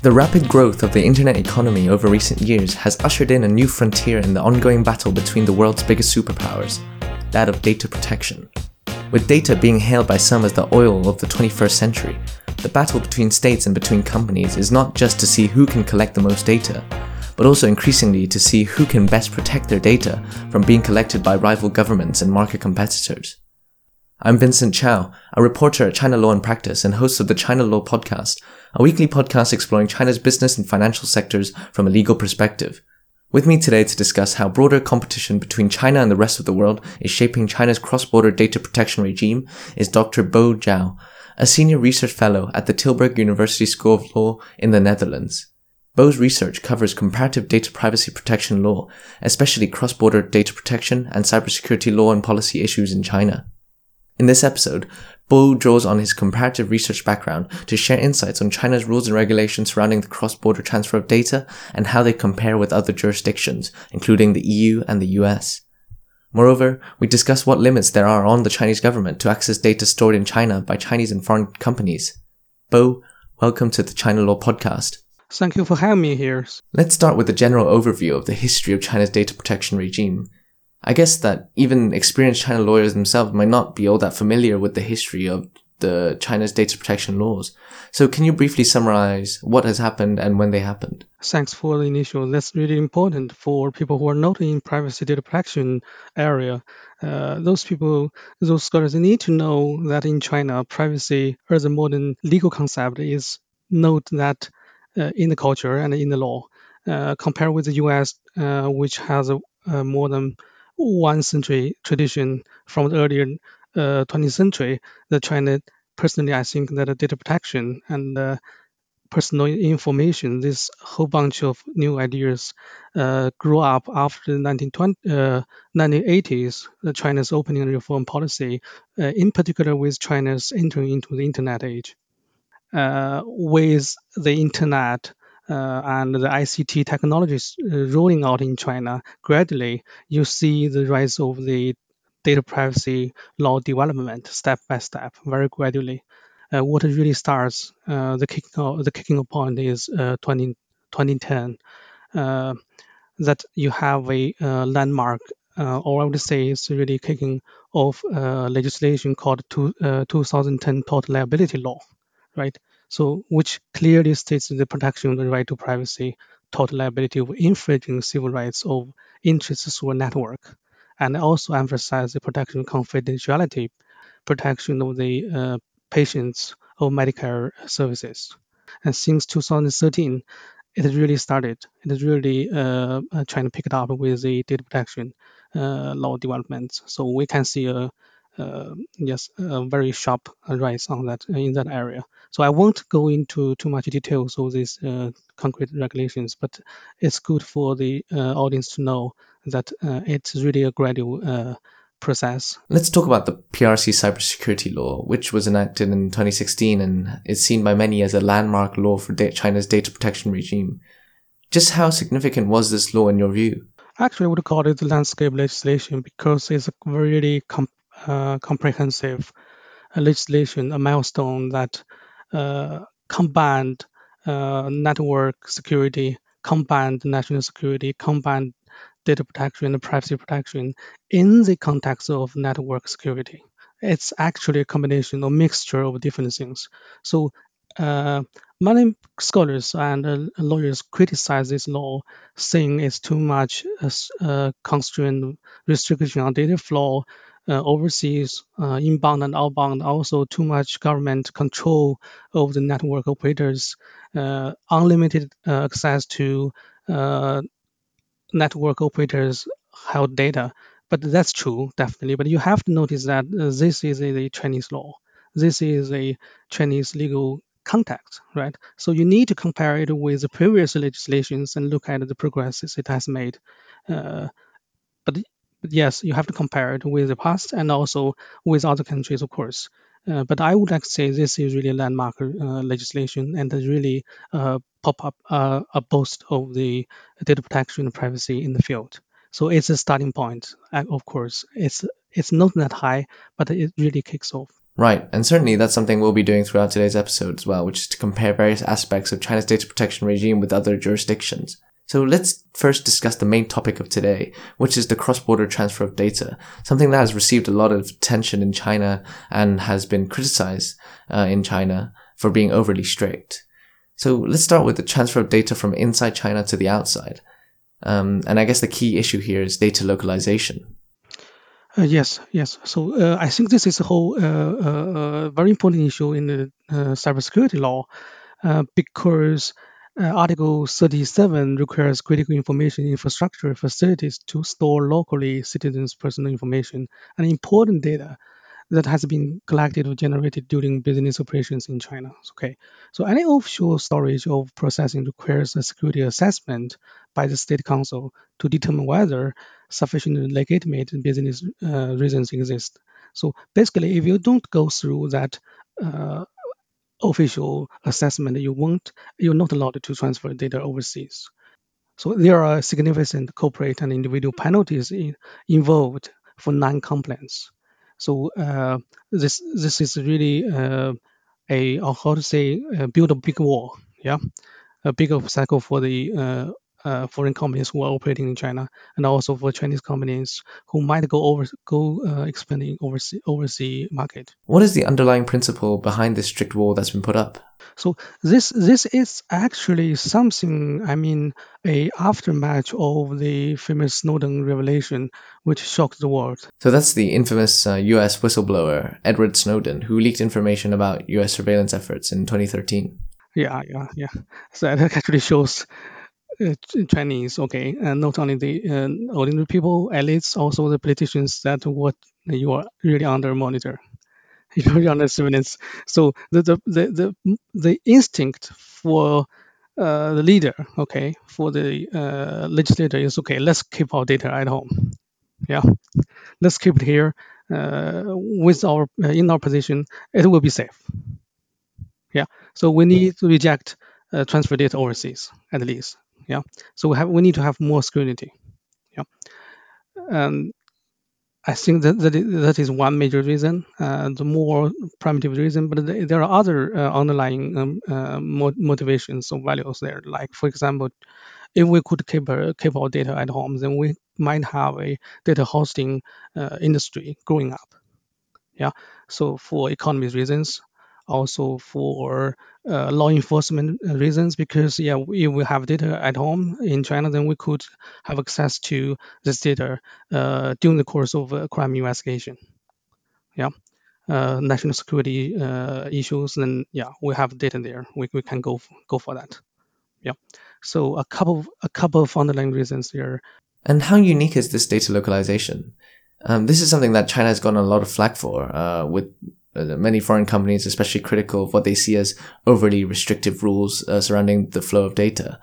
The rapid growth of the internet economy over recent years has ushered in a new frontier in the ongoing battle between the world's biggest superpowers, that of data protection. With data being hailed by some as the oil of the 21st century, the battle between states and between companies is not just to see who can collect the most data, but also increasingly to see who can best protect their data from being collected by rival governments and market competitors. I'm Vincent Chow, a reporter at China Law and Practice and host of the China Law Podcast, a weekly podcast exploring China's business and financial sectors from a legal perspective. With me today to discuss how broader competition between China and the rest of the world is shaping China's cross-border data protection regime is Dr. Bo Zhao, a senior research fellow at the Tilburg University School of Law in the Netherlands. Bo's research covers comparative data privacy protection law, especially cross-border data protection and cybersecurity law and policy issues in China. In this episode, Bo draws on his comparative research background to share insights on China's rules and regulations surrounding the cross-border transfer of data and how they compare with other jurisdictions, including the EU and the US. Moreover, we discuss what limits there are on the Chinese government to access data stored in China by Chinese and foreign companies. Bo, welcome to the China Law Podcast. Thank you for having me here. Let's start with a general overview of the history of China's data protection regime. I guess that even experienced China lawyers themselves might not be all that familiar with the history of the China's data protection laws. So can you briefly summarize what has happened and when they happened? Thanks for the initial. That's really important for people who are not in privacy data protection area. Uh, those people, those scholars, need to know that in China, privacy as a modern legal concept is not that uh, in the culture and in the law. Uh, compared with the U.S., uh, which has a, a more than one century tradition from the earlier uh, 20th century, the China personally, I think that data protection and uh, personal information, this whole bunch of new ideas uh, grew up after the 1920, 1980s, uh, China's opening reform policy, uh, in particular with China's entering into the internet age. Uh, with the internet, uh, and the ICT technologies uh, rolling out in China, gradually you see the rise of the data privacy law development step by step, very gradually. Uh, what really starts uh, the kicking the kicking point is uh, 20, 2010 uh, that you have a landmark, or I would say it's really kicking off legislation called two, 2010 Tort Liability Law, right? So which clearly states the protection of the right to privacy, tort liability of infringing civil rights of interests a network, and also emphasize the protection of confidentiality, protection of the uh, patients of Medicare services. And since 2013, it really started. It really uh, uh, trying to pick it up with the data protection uh, law developments. So we can see a yes, a very sharp rise on that in that area. So I won't go into too much details of these uh, concrete regulations, but it's good for the uh, audience to know that uh, it's really a gradual uh, process. Let's talk about the PRC cybersecurity law, which was enacted in 2016 and is seen by many as a landmark law for China's data protection regime. Just how significant was this law in your view? Actually, I would call it the landscape legislation because it's a really com- uh, comprehensive legislation, a milestone that uh, combined uh, network security, combined national security, combined data protection and privacy protection in the context of network security. It's actually a combination or mixture of different things. So uh, many scholars and uh, lawyers criticize this law, saying it's too much uh, constraint restriction on data flow, uh, overseas, uh, inbound and outbound, also too much government control of the network operators, uh, unlimited uh, access to uh, network operators' held data. But that's true, definitely. But you have to notice that uh, this is a, Chinese law. This is a Chinese legal context, right? So you need to compare it with the previous legislations and look at the progresses it has made. Uh, but but yes, you have to compare it with the past and also with other countries, of course. Uh, but I would like to say this is really a landmark uh, legislation and really uh, pop up uh, a boost of the data protection and privacy in the field. So it's a starting point. of course, it's it's not that high, but it really kicks off. Right, and certainly that's something we'll be doing throughout today's episode as well, which is to compare various aspects of China's data protection regime with other jurisdictions. So let's first discuss the main topic of today, which is the cross-border transfer of data, something that has received a lot of attention in China and has been criticized uh, in China for being overly strict. So let's start with the transfer of data from inside China to the outside. Um, and I guess the key issue here is data localization. Uh, yes, yes. So uh, I think this is a whole uh, uh, uh very important issue in the uh, cybersecurity law because Article 37 requires critical information infrastructure facilities to store locally citizens' personal information and important data that has been collected or generated during business operations in China. Okay, so any offshore storage or processing requires a security assessment by the State Council to determine whether sufficient legitimate business uh, reasons exist. So basically, if you don't go through that uh, official assessment, you won't, you're not allowed to transfer data overseas. So there are significant corporate and individual penalties in, involved for non-compliance. So uh, this this is really uh, a how to say uh, build a big wall, yeah, a big obstacle for the uh, foreign companies who are operating in China, and also for Chinese companies who might go over go uh, expanding overseas overseas market. What is the underlying principle behind this strict wall that's been put up? So this this is actually something. I mean, a aftermath of the famous Snowden revelation, which shocked the world. So that's the infamous uh, U.S. whistleblower Edward Snowden, who leaked information about U.S. surveillance efforts in 2013. Yeah, yeah, yeah. So that actually shows uh, Chinese, okay, and not only the uh, ordinary people, elites, also the politicians that what you are really under monitor, you're under surveillance. So the the the the, the instinct for uh, the leader, okay, for the uh, legislator is okay. Let's keep our data at home. Yeah, let's keep it here uh, with our uh, in our position. It will be safe. Yeah, so we need to reject uh, transfer data overseas at least yeah so we have we need to have more scrutiny yeah and I think that that is, that is one major reason, uh, the more primitive reason. But there are other uh, underlying um, uh, motivations or values there. Like, for example, if we could keep our, keep our data at home, then we might have a data hosting uh, industry growing up. Yeah. So for economy reasons, also for uh, law enforcement reasons because yeah if we have data at home in china then we could have access to this data uh, during the course of a crime investigation. Yeah. Uh, national security uh, issues then yeah we have data there. We, we can go go for that. Yeah. So a couple a couple of underlying reasons there. And how unique is this data localization? Um, this is something that China has gotten a lot of flack for, uh, with uh, many foreign companies, especially critical of what they see as overly restrictive rules uh, surrounding the flow of data.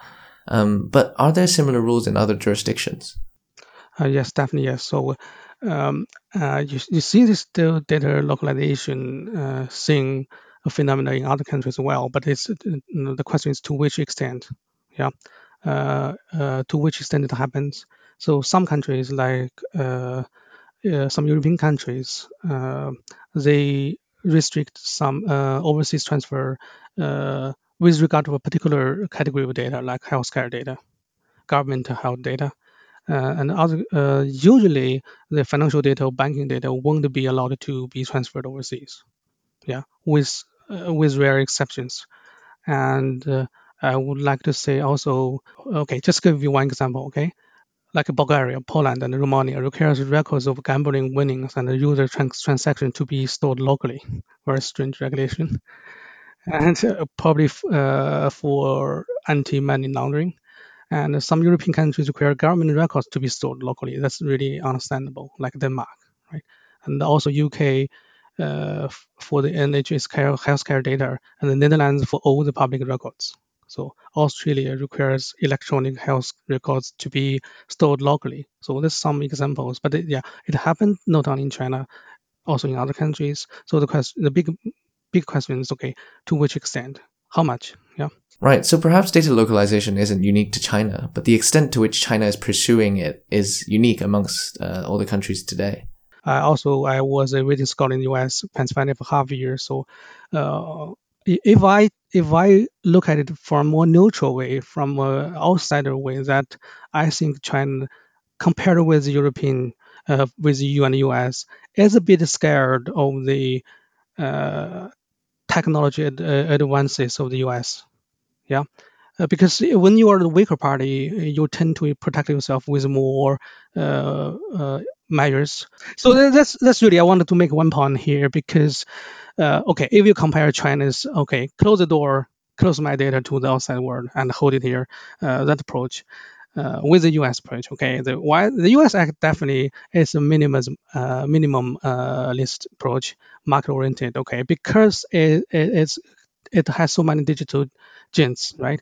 Um, but are there similar rules in other jurisdictions? Uh, yes, definitely. Yes. So um, uh, you, you see this data localization uh, thing, a phenomenon in other countries as well. But it's the question is to which extent, yeah, uh, to which extent it happens. So some countries like some European countries, they restrict some uh, overseas transfer uh, with regard to a particular category of data, like healthcare data, government health data. Uh, and other, uh, usually the financial data or banking data won't be allowed to be transferred overseas. Yeah, with uh, with rare exceptions. And uh, I would like to say also, okay, just give you one example. Okay, like Bulgaria, Poland, and Romania, requires records of gambling winnings and user trans- transaction to be stored locally. Very strange regulation. And uh, probably f- uh, for anti-money laundering. And some European countries require government records to be stored locally. That's really understandable, like Denmark, right? And also UK uh, for the NHS care, healthcare data, and the Netherlands for all the public records. So Australia requires electronic health records to be stored locally. So there's some examples, but it, yeah, it happened not only in China, also in other countries. So the question, the big, big question is, okay, to which extent, how much? Yeah. Right. So perhaps data localization isn't unique to China, but the extent to which China is pursuing it is unique amongst uh, all the countries today. I also I was a reading scholar in the U.S. Pennsylvania for half a year. So uh, if I if I look at it from a more neutral way, from an outsider way, that I think China, compared with European, uh, with EU and US, is a bit scared of the uh, technology ad- advances of the US. Yeah. Uh, because when you are the weaker party, you tend to protect yourself with more uh, uh, measures. So that's that's really I wanted to make one point here because uh, okay, if you compare China's okay, close the door, close my data to the outside world and hold it here, uh, that approach. Uh, with the U.S. approach, okay, the why the U.S. Act definitely is a minimum minimum list approach, market oriented, okay, because it, it, it has so many digital genes, right?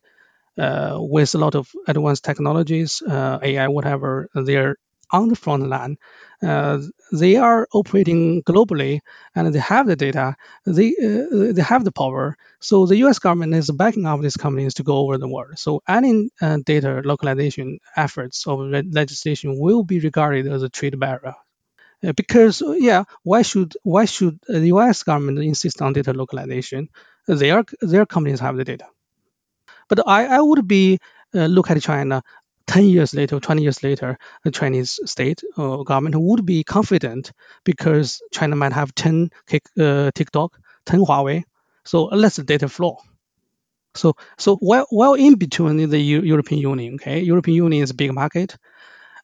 uh, with a lot of advanced technologies, uh, AI, whatever, they're on the front line. Uh, they are operating globally and they have the data, they, uh, they have the power. So the US government is backing up these companies to go over the world. So any uh, data localization efforts of legislation will be regarded as a trade barrier uh, because yeah why should why should the US government insist on data localization their their companies have the data but I, I would be uh, look at China 10 years later, 20 years later, the Chinese state or government would be confident because China might have 10 uh, TikTok, 10 Huawei. So the data flow. So so while, while in between the U- European Union, okay, European Union is a big market.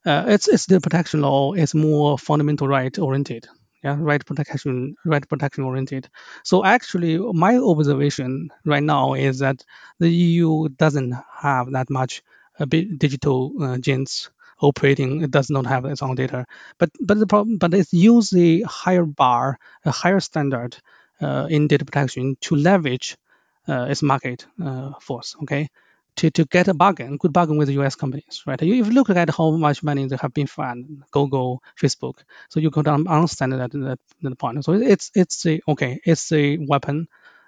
Uh, it's it's the protection law is more fundamental right oriented yeah right protection right protection oriented so actually my observation right now is that the eu doesn't have that much uh, digital uh, genes operating it does not have its own data but but the problem but it's use a higher bar a higher standard uh, in data protection to leverage uh, its market uh, force okay to, to get a bargain, good bargain with the US companies, right? If you look at how much money they have been found, Google, Facebook, so you could understand that, that, that point. So it's it's a okay, it's a weapon,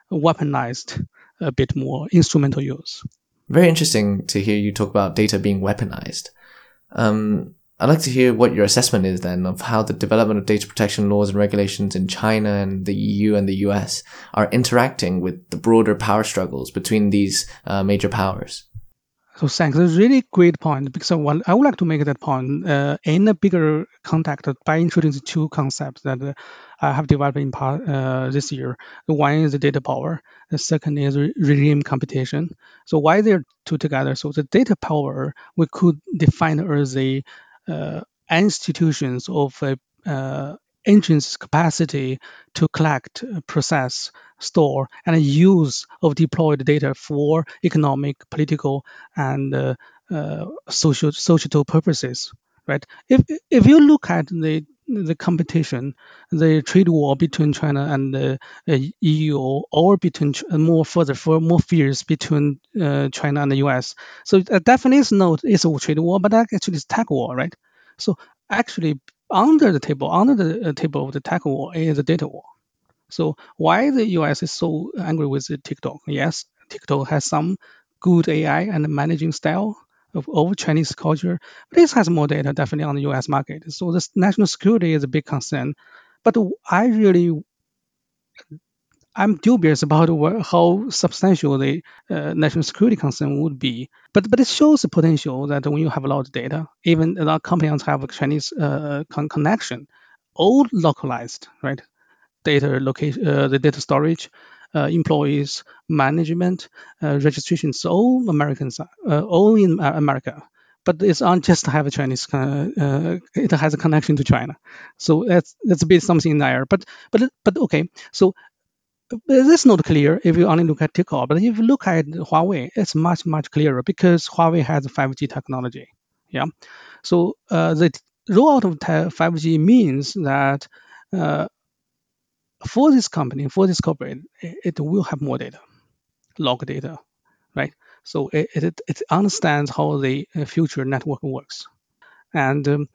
weaponized a bit more instrumental use. Very interesting to hear you talk about data being weaponized. Um, I'd like to hear what your assessment is then of how the development of data protection laws and regulations in China and the EU and the US are interacting with the broader power struggles between these uh, major powers. So thanks. It's a really great point because I would like to make that point uh, in a bigger context by introducing two concepts that uh, I have developed in part, uh, this year. One is the data power. The second is regime competition. So why they're two together? So the data power we could define as a uh, institutions of a uh, engine's capacity to collect, process, store, and use of deployed data for economic, political, and uh, uh, social social purposes. Right? If if you look at the the competition, the trade war between China and the uh, EU, or between more further more fierce between uh, China and the US. So that definitely is not it's a trade war, but actually it's tech war, right? So actually under the table, under the uh, table of the tech war is the data war. So why the US is so angry with TikTok? Yes, TikTok has some good AI and managing style of over Chinese culture, it has more data definitely on the US market. So this national security is a big concern. But I really I'm dubious about how substantial the uh, national security concern would be. But but it shows the potential that when you have a lot of data, even a lot of companies have a Chinese uh, con- connection, all localized, right? Data location, uh, the data storage, uh, employees, management, uh, registrations, all Americans, uh, all in America. But it's not just have a Chinese, it has a connection to China. So that's that's a bit something in there. But but but okay. So that's not clear if you only look at TikTok. But if you look at Huawei, it's much much clearer because Huawei has 5G technology. Yeah, so uh, the rollout of 5G means that uh, for this company, for this corporate, it, it, will have more data, log data, right? So it, it, it understands how the uh, future network works, and um,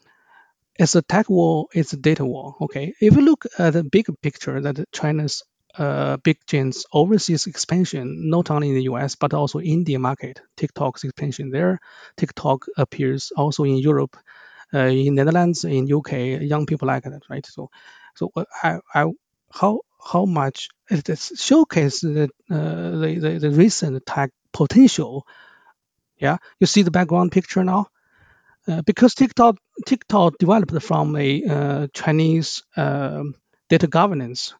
it's a tech war, it's a data war. Okay, if you look at the big picture that China's uh, big Gene's overseas expansion, not only in the US, but also India market, TikTok's expansion there. TikTok appears also in Europe. in Netherlands, in UK, young people like that, right? So, so I, I, how how much it showcase the, uh, the, the the recent tech potential. Yeah, you see the background picture now. Uh, because TikTok TikTok developed from a uh, Chinese um, data governance,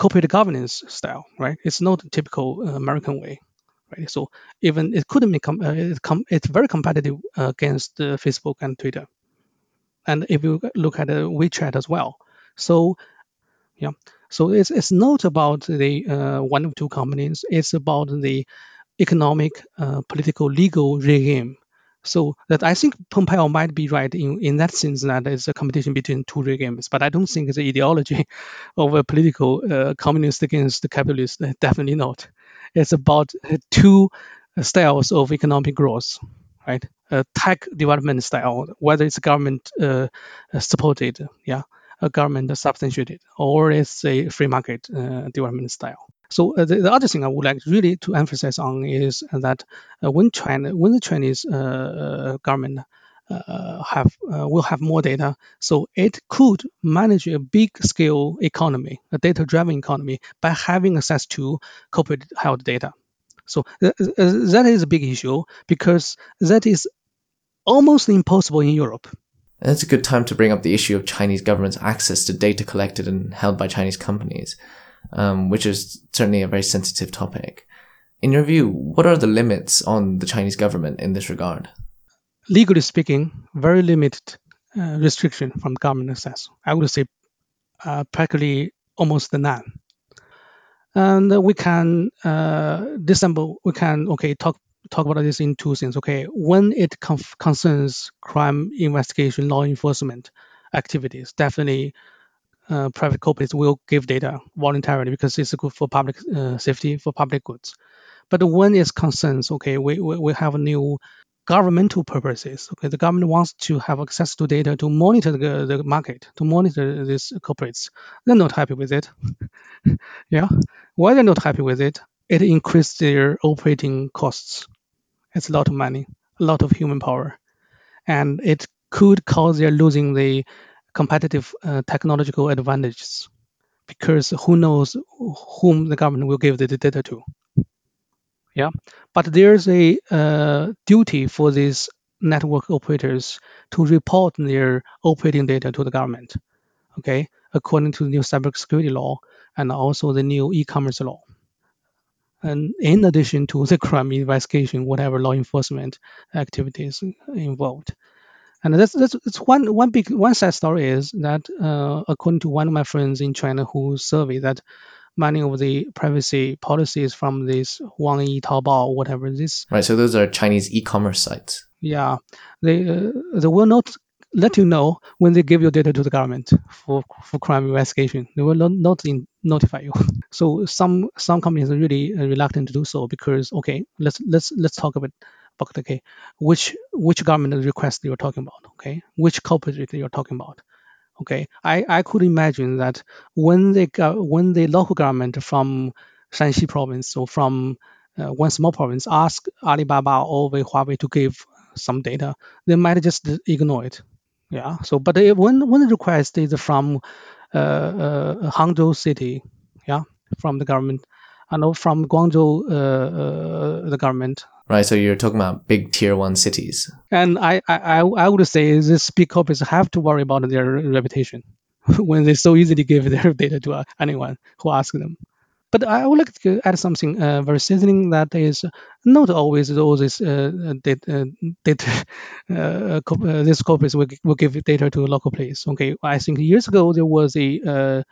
corporate governance style, right? It's not typical uh, American way, right? So even it couldn't become uh, it com- it's very competitive uh, against uh, Facebook and Twitter, and if you look at uh, WeChat as well, so yeah, so it's it's not about the one or two companies. It's about the economic, political, legal regime so that I think Pompeo might be right in, in that sense that it's a competition between two regimes, but I don't think the ideology of a political uh, communist against the capitalist. Definitely not. It's about two styles of economic growth, right? A tech development style, whether it's government uh, supported, yeah, a government substantiated, or it's a free market uh, development style. So uh, the, the, other thing I would like really to emphasize on is that uh, when China, when the Chinese uh, uh government uh, have uh, will have more data, so it could manage a big scale economy, a data driven economy, by having access to corporate held data. So that is a big issue because that is almost impossible in Europe. That's a good time to bring up the issue of Chinese government's access to data collected and held by Chinese companies um, which is certainly a very sensitive topic. In your view, what are the limits on the Chinese government in this regard? Legally speaking, very limited uh, restriction from government access. I would say uh, practically almost none. And we can uh, disassemble. We can okay talk talk about this in two things. Okay, when it conf- concerns crime investigation, law enforcement activities, definitely uh, private corporates will give data voluntarily because it's good for public uh, safety, for public goods. But when it concerns, okay, we, we, we have new governmental purposes. Okay, the government wants to have access to data to monitor the, the market, to monitor these corporates. They're not happy with it. yeah, why they're not happy with it? It increases their operating costs. It's a lot of money, a lot of human power, and it could cause their losing the competitive uh, technological advantages because who knows whom the government will give the data to. Yeah, but there's a uh, duty for these network operators to report their operating data to the government. Okay, according to the new cybersecurity law and also the new e-commerce law. And in addition to the crime investigation, whatever law enforcement activities involved. And that's, that's, one, one big one sad story is that uh, according to one of my friends in China who surveyed that many of the privacy policies from this Wang Yi Taobao, whatever this. Right. So those are Chinese e-commerce sites. Yeah, they uh, they will not let you know when they give your data to the government for for crime investigation. They will not, not in, notify you. So some some companies are really uh, reluctant to do so because okay, let's let's let's talk about okay, which which government request you're talking about, okay, which corporate you're talking about, okay. I, I could imagine that when they when the local government from Shanxi province or from uh, one small province ask Alibaba or Huawei to give some data, they might just ignore it. Yeah. So, but when when the request is from uh, uh, Hangzhou city, yeah, from the government, and from Guangzhou, uh, uh, the government, right? So you're talking about big tier one cities. And I, I, I would say these big corporates have to worry about their reputation when they so easily give their data to uh, anyone who asks them. But I would like to add something uh, very seasoning that is not always all this uh, data, data uh, co- uh, this corporates will, will give data to a local place. Okay, I think years ago there was a, uh,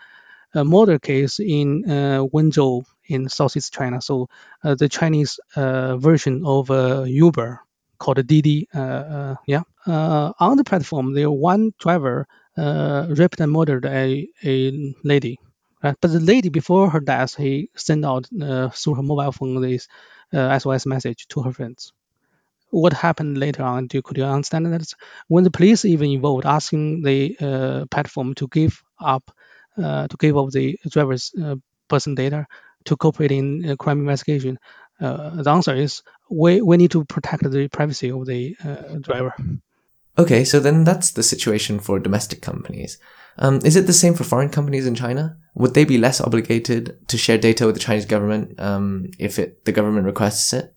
a murder case in uh, Wenzhou in Southeast China. So uh, the Chinese uh, version of uh, Uber called Didi, yeah, on the platform, there one driver raped and murdered a, a lady. Right? But the lady, before her death, he sent out through her mobile phone this SOS message to her friends what happened later on? Do could you understand that? When the police even involved, asking the uh, platform to give up, uh, to give up the driver's uh, person data, to cooperate in crime investigation? Uh, the answer is we, we need to protect the privacy of the uh, driver. Okay, so then that's the situation for domestic companies. Um, is it the same for foreign companies in China? Would they be less obligated to share data with the Chinese government um, if it, the government requests it?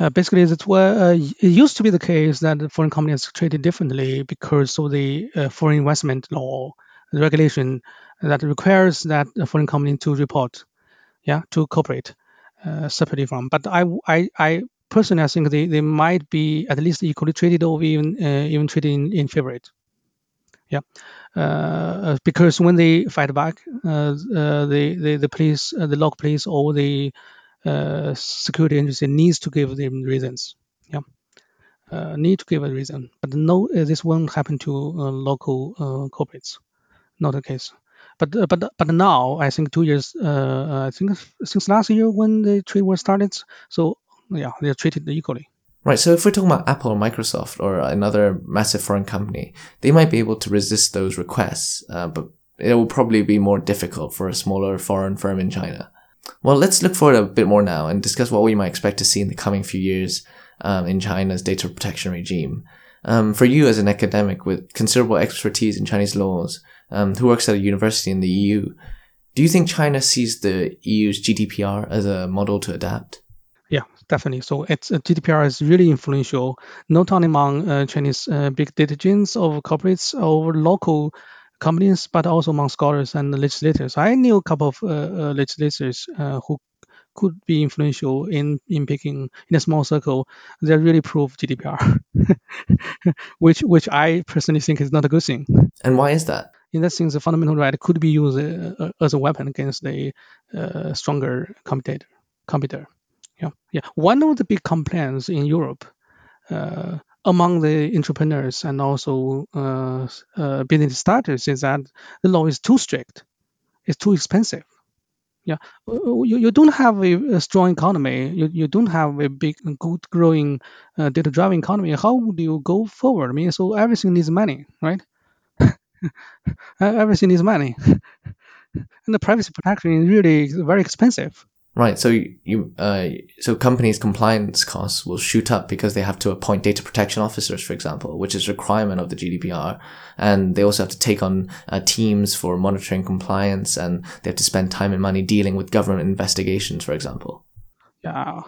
Uh, basically, it's where uh, it used to be the case that foreign companies treated differently because of the uh, foreign investment law the regulation that requires that a foreign company to report, yeah, to corporate uh, separately from. But I, I, I personally I think they, they might be at least equally treated or even uh, even treated in, in favorite. Yeah, uh, because when they fight back, uh, uh, the, the the police, uh, the local police, or the uh, security agency needs to give them reasons. Yeah, uh, need to give a reason. But no, uh, this won't happen to uh, local uh, corporates. Not the case. But uh, but but now I think two years. Uh, I think since last year when the trade war started. So yeah, they're treated equally. Right. So if we're talking about Apple or Microsoft or another massive foreign company, they might be able to resist those requests, uh, but it will probably be more difficult for a smaller foreign firm in China. Well, let's look forward a bit more now and discuss what we might expect to see in the coming few years um, in China's data protection regime. Um, for you as an academic with considerable expertise in Chinese laws, um, who works at a university in the EU, do you think China sees the EU's GDPR as a model to adapt? Yeah, definitely. So it's uh, GDPR is really influential, not only among uh, Chinese uh, big data giants of corporates or local companies, but also among scholars and legislators. I knew a couple of uh, uh, legislators uh, who could be influential in in picking in a small circle. They really prove GDPR, which which I personally think is not a good thing. And why is that? In that sense, the fundamental right could be used as a weapon against a stronger competitor. Competitor. Yeah, yeah. One of the big complaints in Europe uh, among the entrepreneurs and also uh, uh, business starters is that the law is too strict, it's too expensive. Yeah, you, you don't have a, a strong economy. You, you don't have a big, good growing uh, data driving economy. How would you go forward? I mean, so everything needs money, right? everything needs money, and the privacy protection is really very expensive. Right. So you, uh, so companies' compliance costs will shoot up because they have to appoint data protection officers, for example, which is a requirement of the GDPR, and they also have to take on uh, teams for monitoring compliance, and they have to spend time and money dealing with government investigations, for example. Yeah,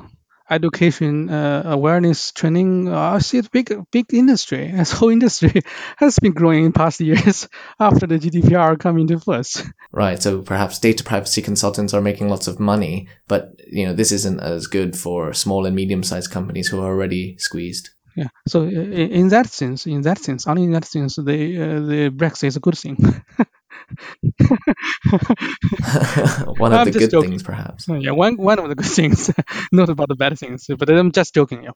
education uh, awareness training uh, I see it's big big industry. This whole industry has been growing in past years after the GDPR come into force. Right so perhaps data privacy consultants are making lots of money but you know this isn't as good for small and medium sized companies who are already squeezed. Yeah so in that sense in that sense only in that sense the uh, the Brexit is a good thing one of I'm the good joking. things, perhaps. Yeah, one one of the good things, not about the bad things. But I'm just joking. Yeah.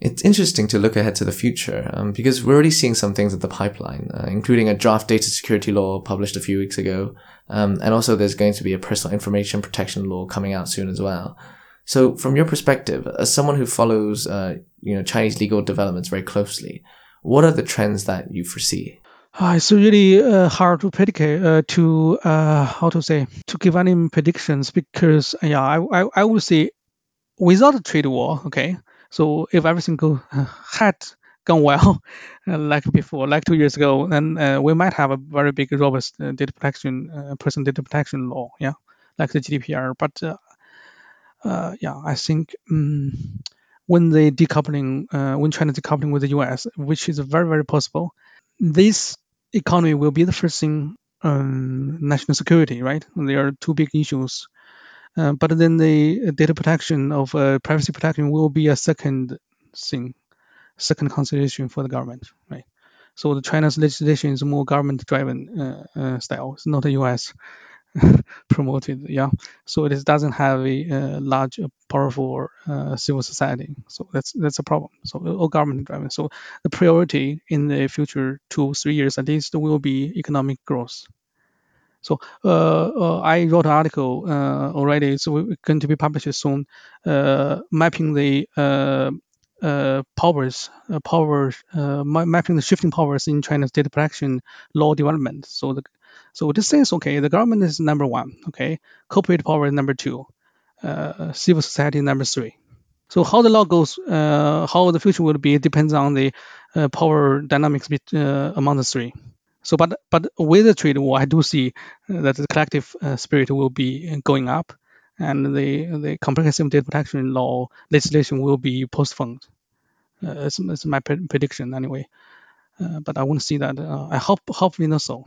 It's interesting to look ahead to the future um, because we're already seeing some things at the pipeline, uh, including a draft data security law published a few weeks ago, um, and also there's going to be a personal information protection law coming out soon as well. So, from your perspective, as someone who follows, uh, you know, Chinese legal developments very closely, what are the trends that you foresee? Uh, it's really uh, hard to predict uh, to uh, how to say to give any predictions because yeah I, I, I would say without a trade war okay? So if everything go uh, had gone well uh, like before like two years ago then we might have a very big robust data protection personal data protection law yeah like the GDPR but yeah I think um, when the decoupling when China decoupling with the US which is very very possible this economy will be the first thing, um, national security, right? There are two big issues. Uh, but then the data protection of uh, privacy protection will be a second thing, second consideration for the government, right? So the China's legislation is more government-driven uh, uh style. It's not the U.S. promoted. Yeah, so it doesn't have a uh, large, uh, powerful uh, civil society. So that's that's a problem. So all government driven. So the priority in the future two three years at least will be economic growth. So uh, uh, I wrote an article uh, already. We're going to be published soon, mapping the uh, powers, uh, powers, uh, mapping the shifting powers in China's data protection law development. So the so this says, okay, the government is number one, okay, corporate power is number two, uh, civil society number three. So how the law goes, uh, how the future will be depends on the uh, power dynamics uh, among the three. So, but but with the trade war, I do see that the collective spirit will be going up, and the the comprehensive data protection law legislation will be postponed. Uh, it's, it's my prediction anyway. Uh, but I won't see that. Uh, I hope hopefully not so.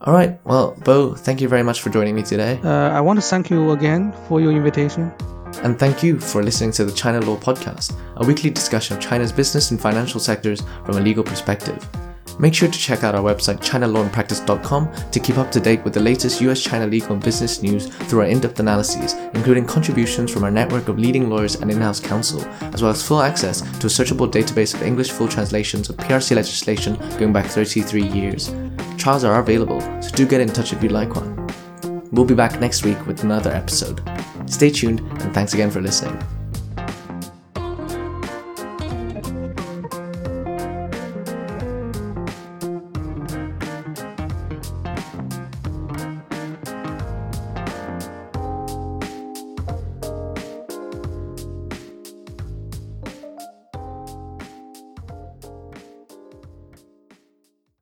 All right. Well, Bo, thank you very much for joining me today. Uh, I want to thank you again for your invitation. And thank you for listening to the China Law Podcast, a weekly discussion of China's business and financial sectors from a legal perspective. Make sure to check out our website ChinaLawandPractice.com to keep up to date with the latest US China legal and business news through our in depth analyses, including contributions from our network of leading lawyers and in house counsel, as well as full access to a searchable database of English full translations of PRC legislation going back 33 years. Trials are available, so do get in touch if you'd like one. We'll be back next week with another episode. Stay tuned, and thanks again for listening.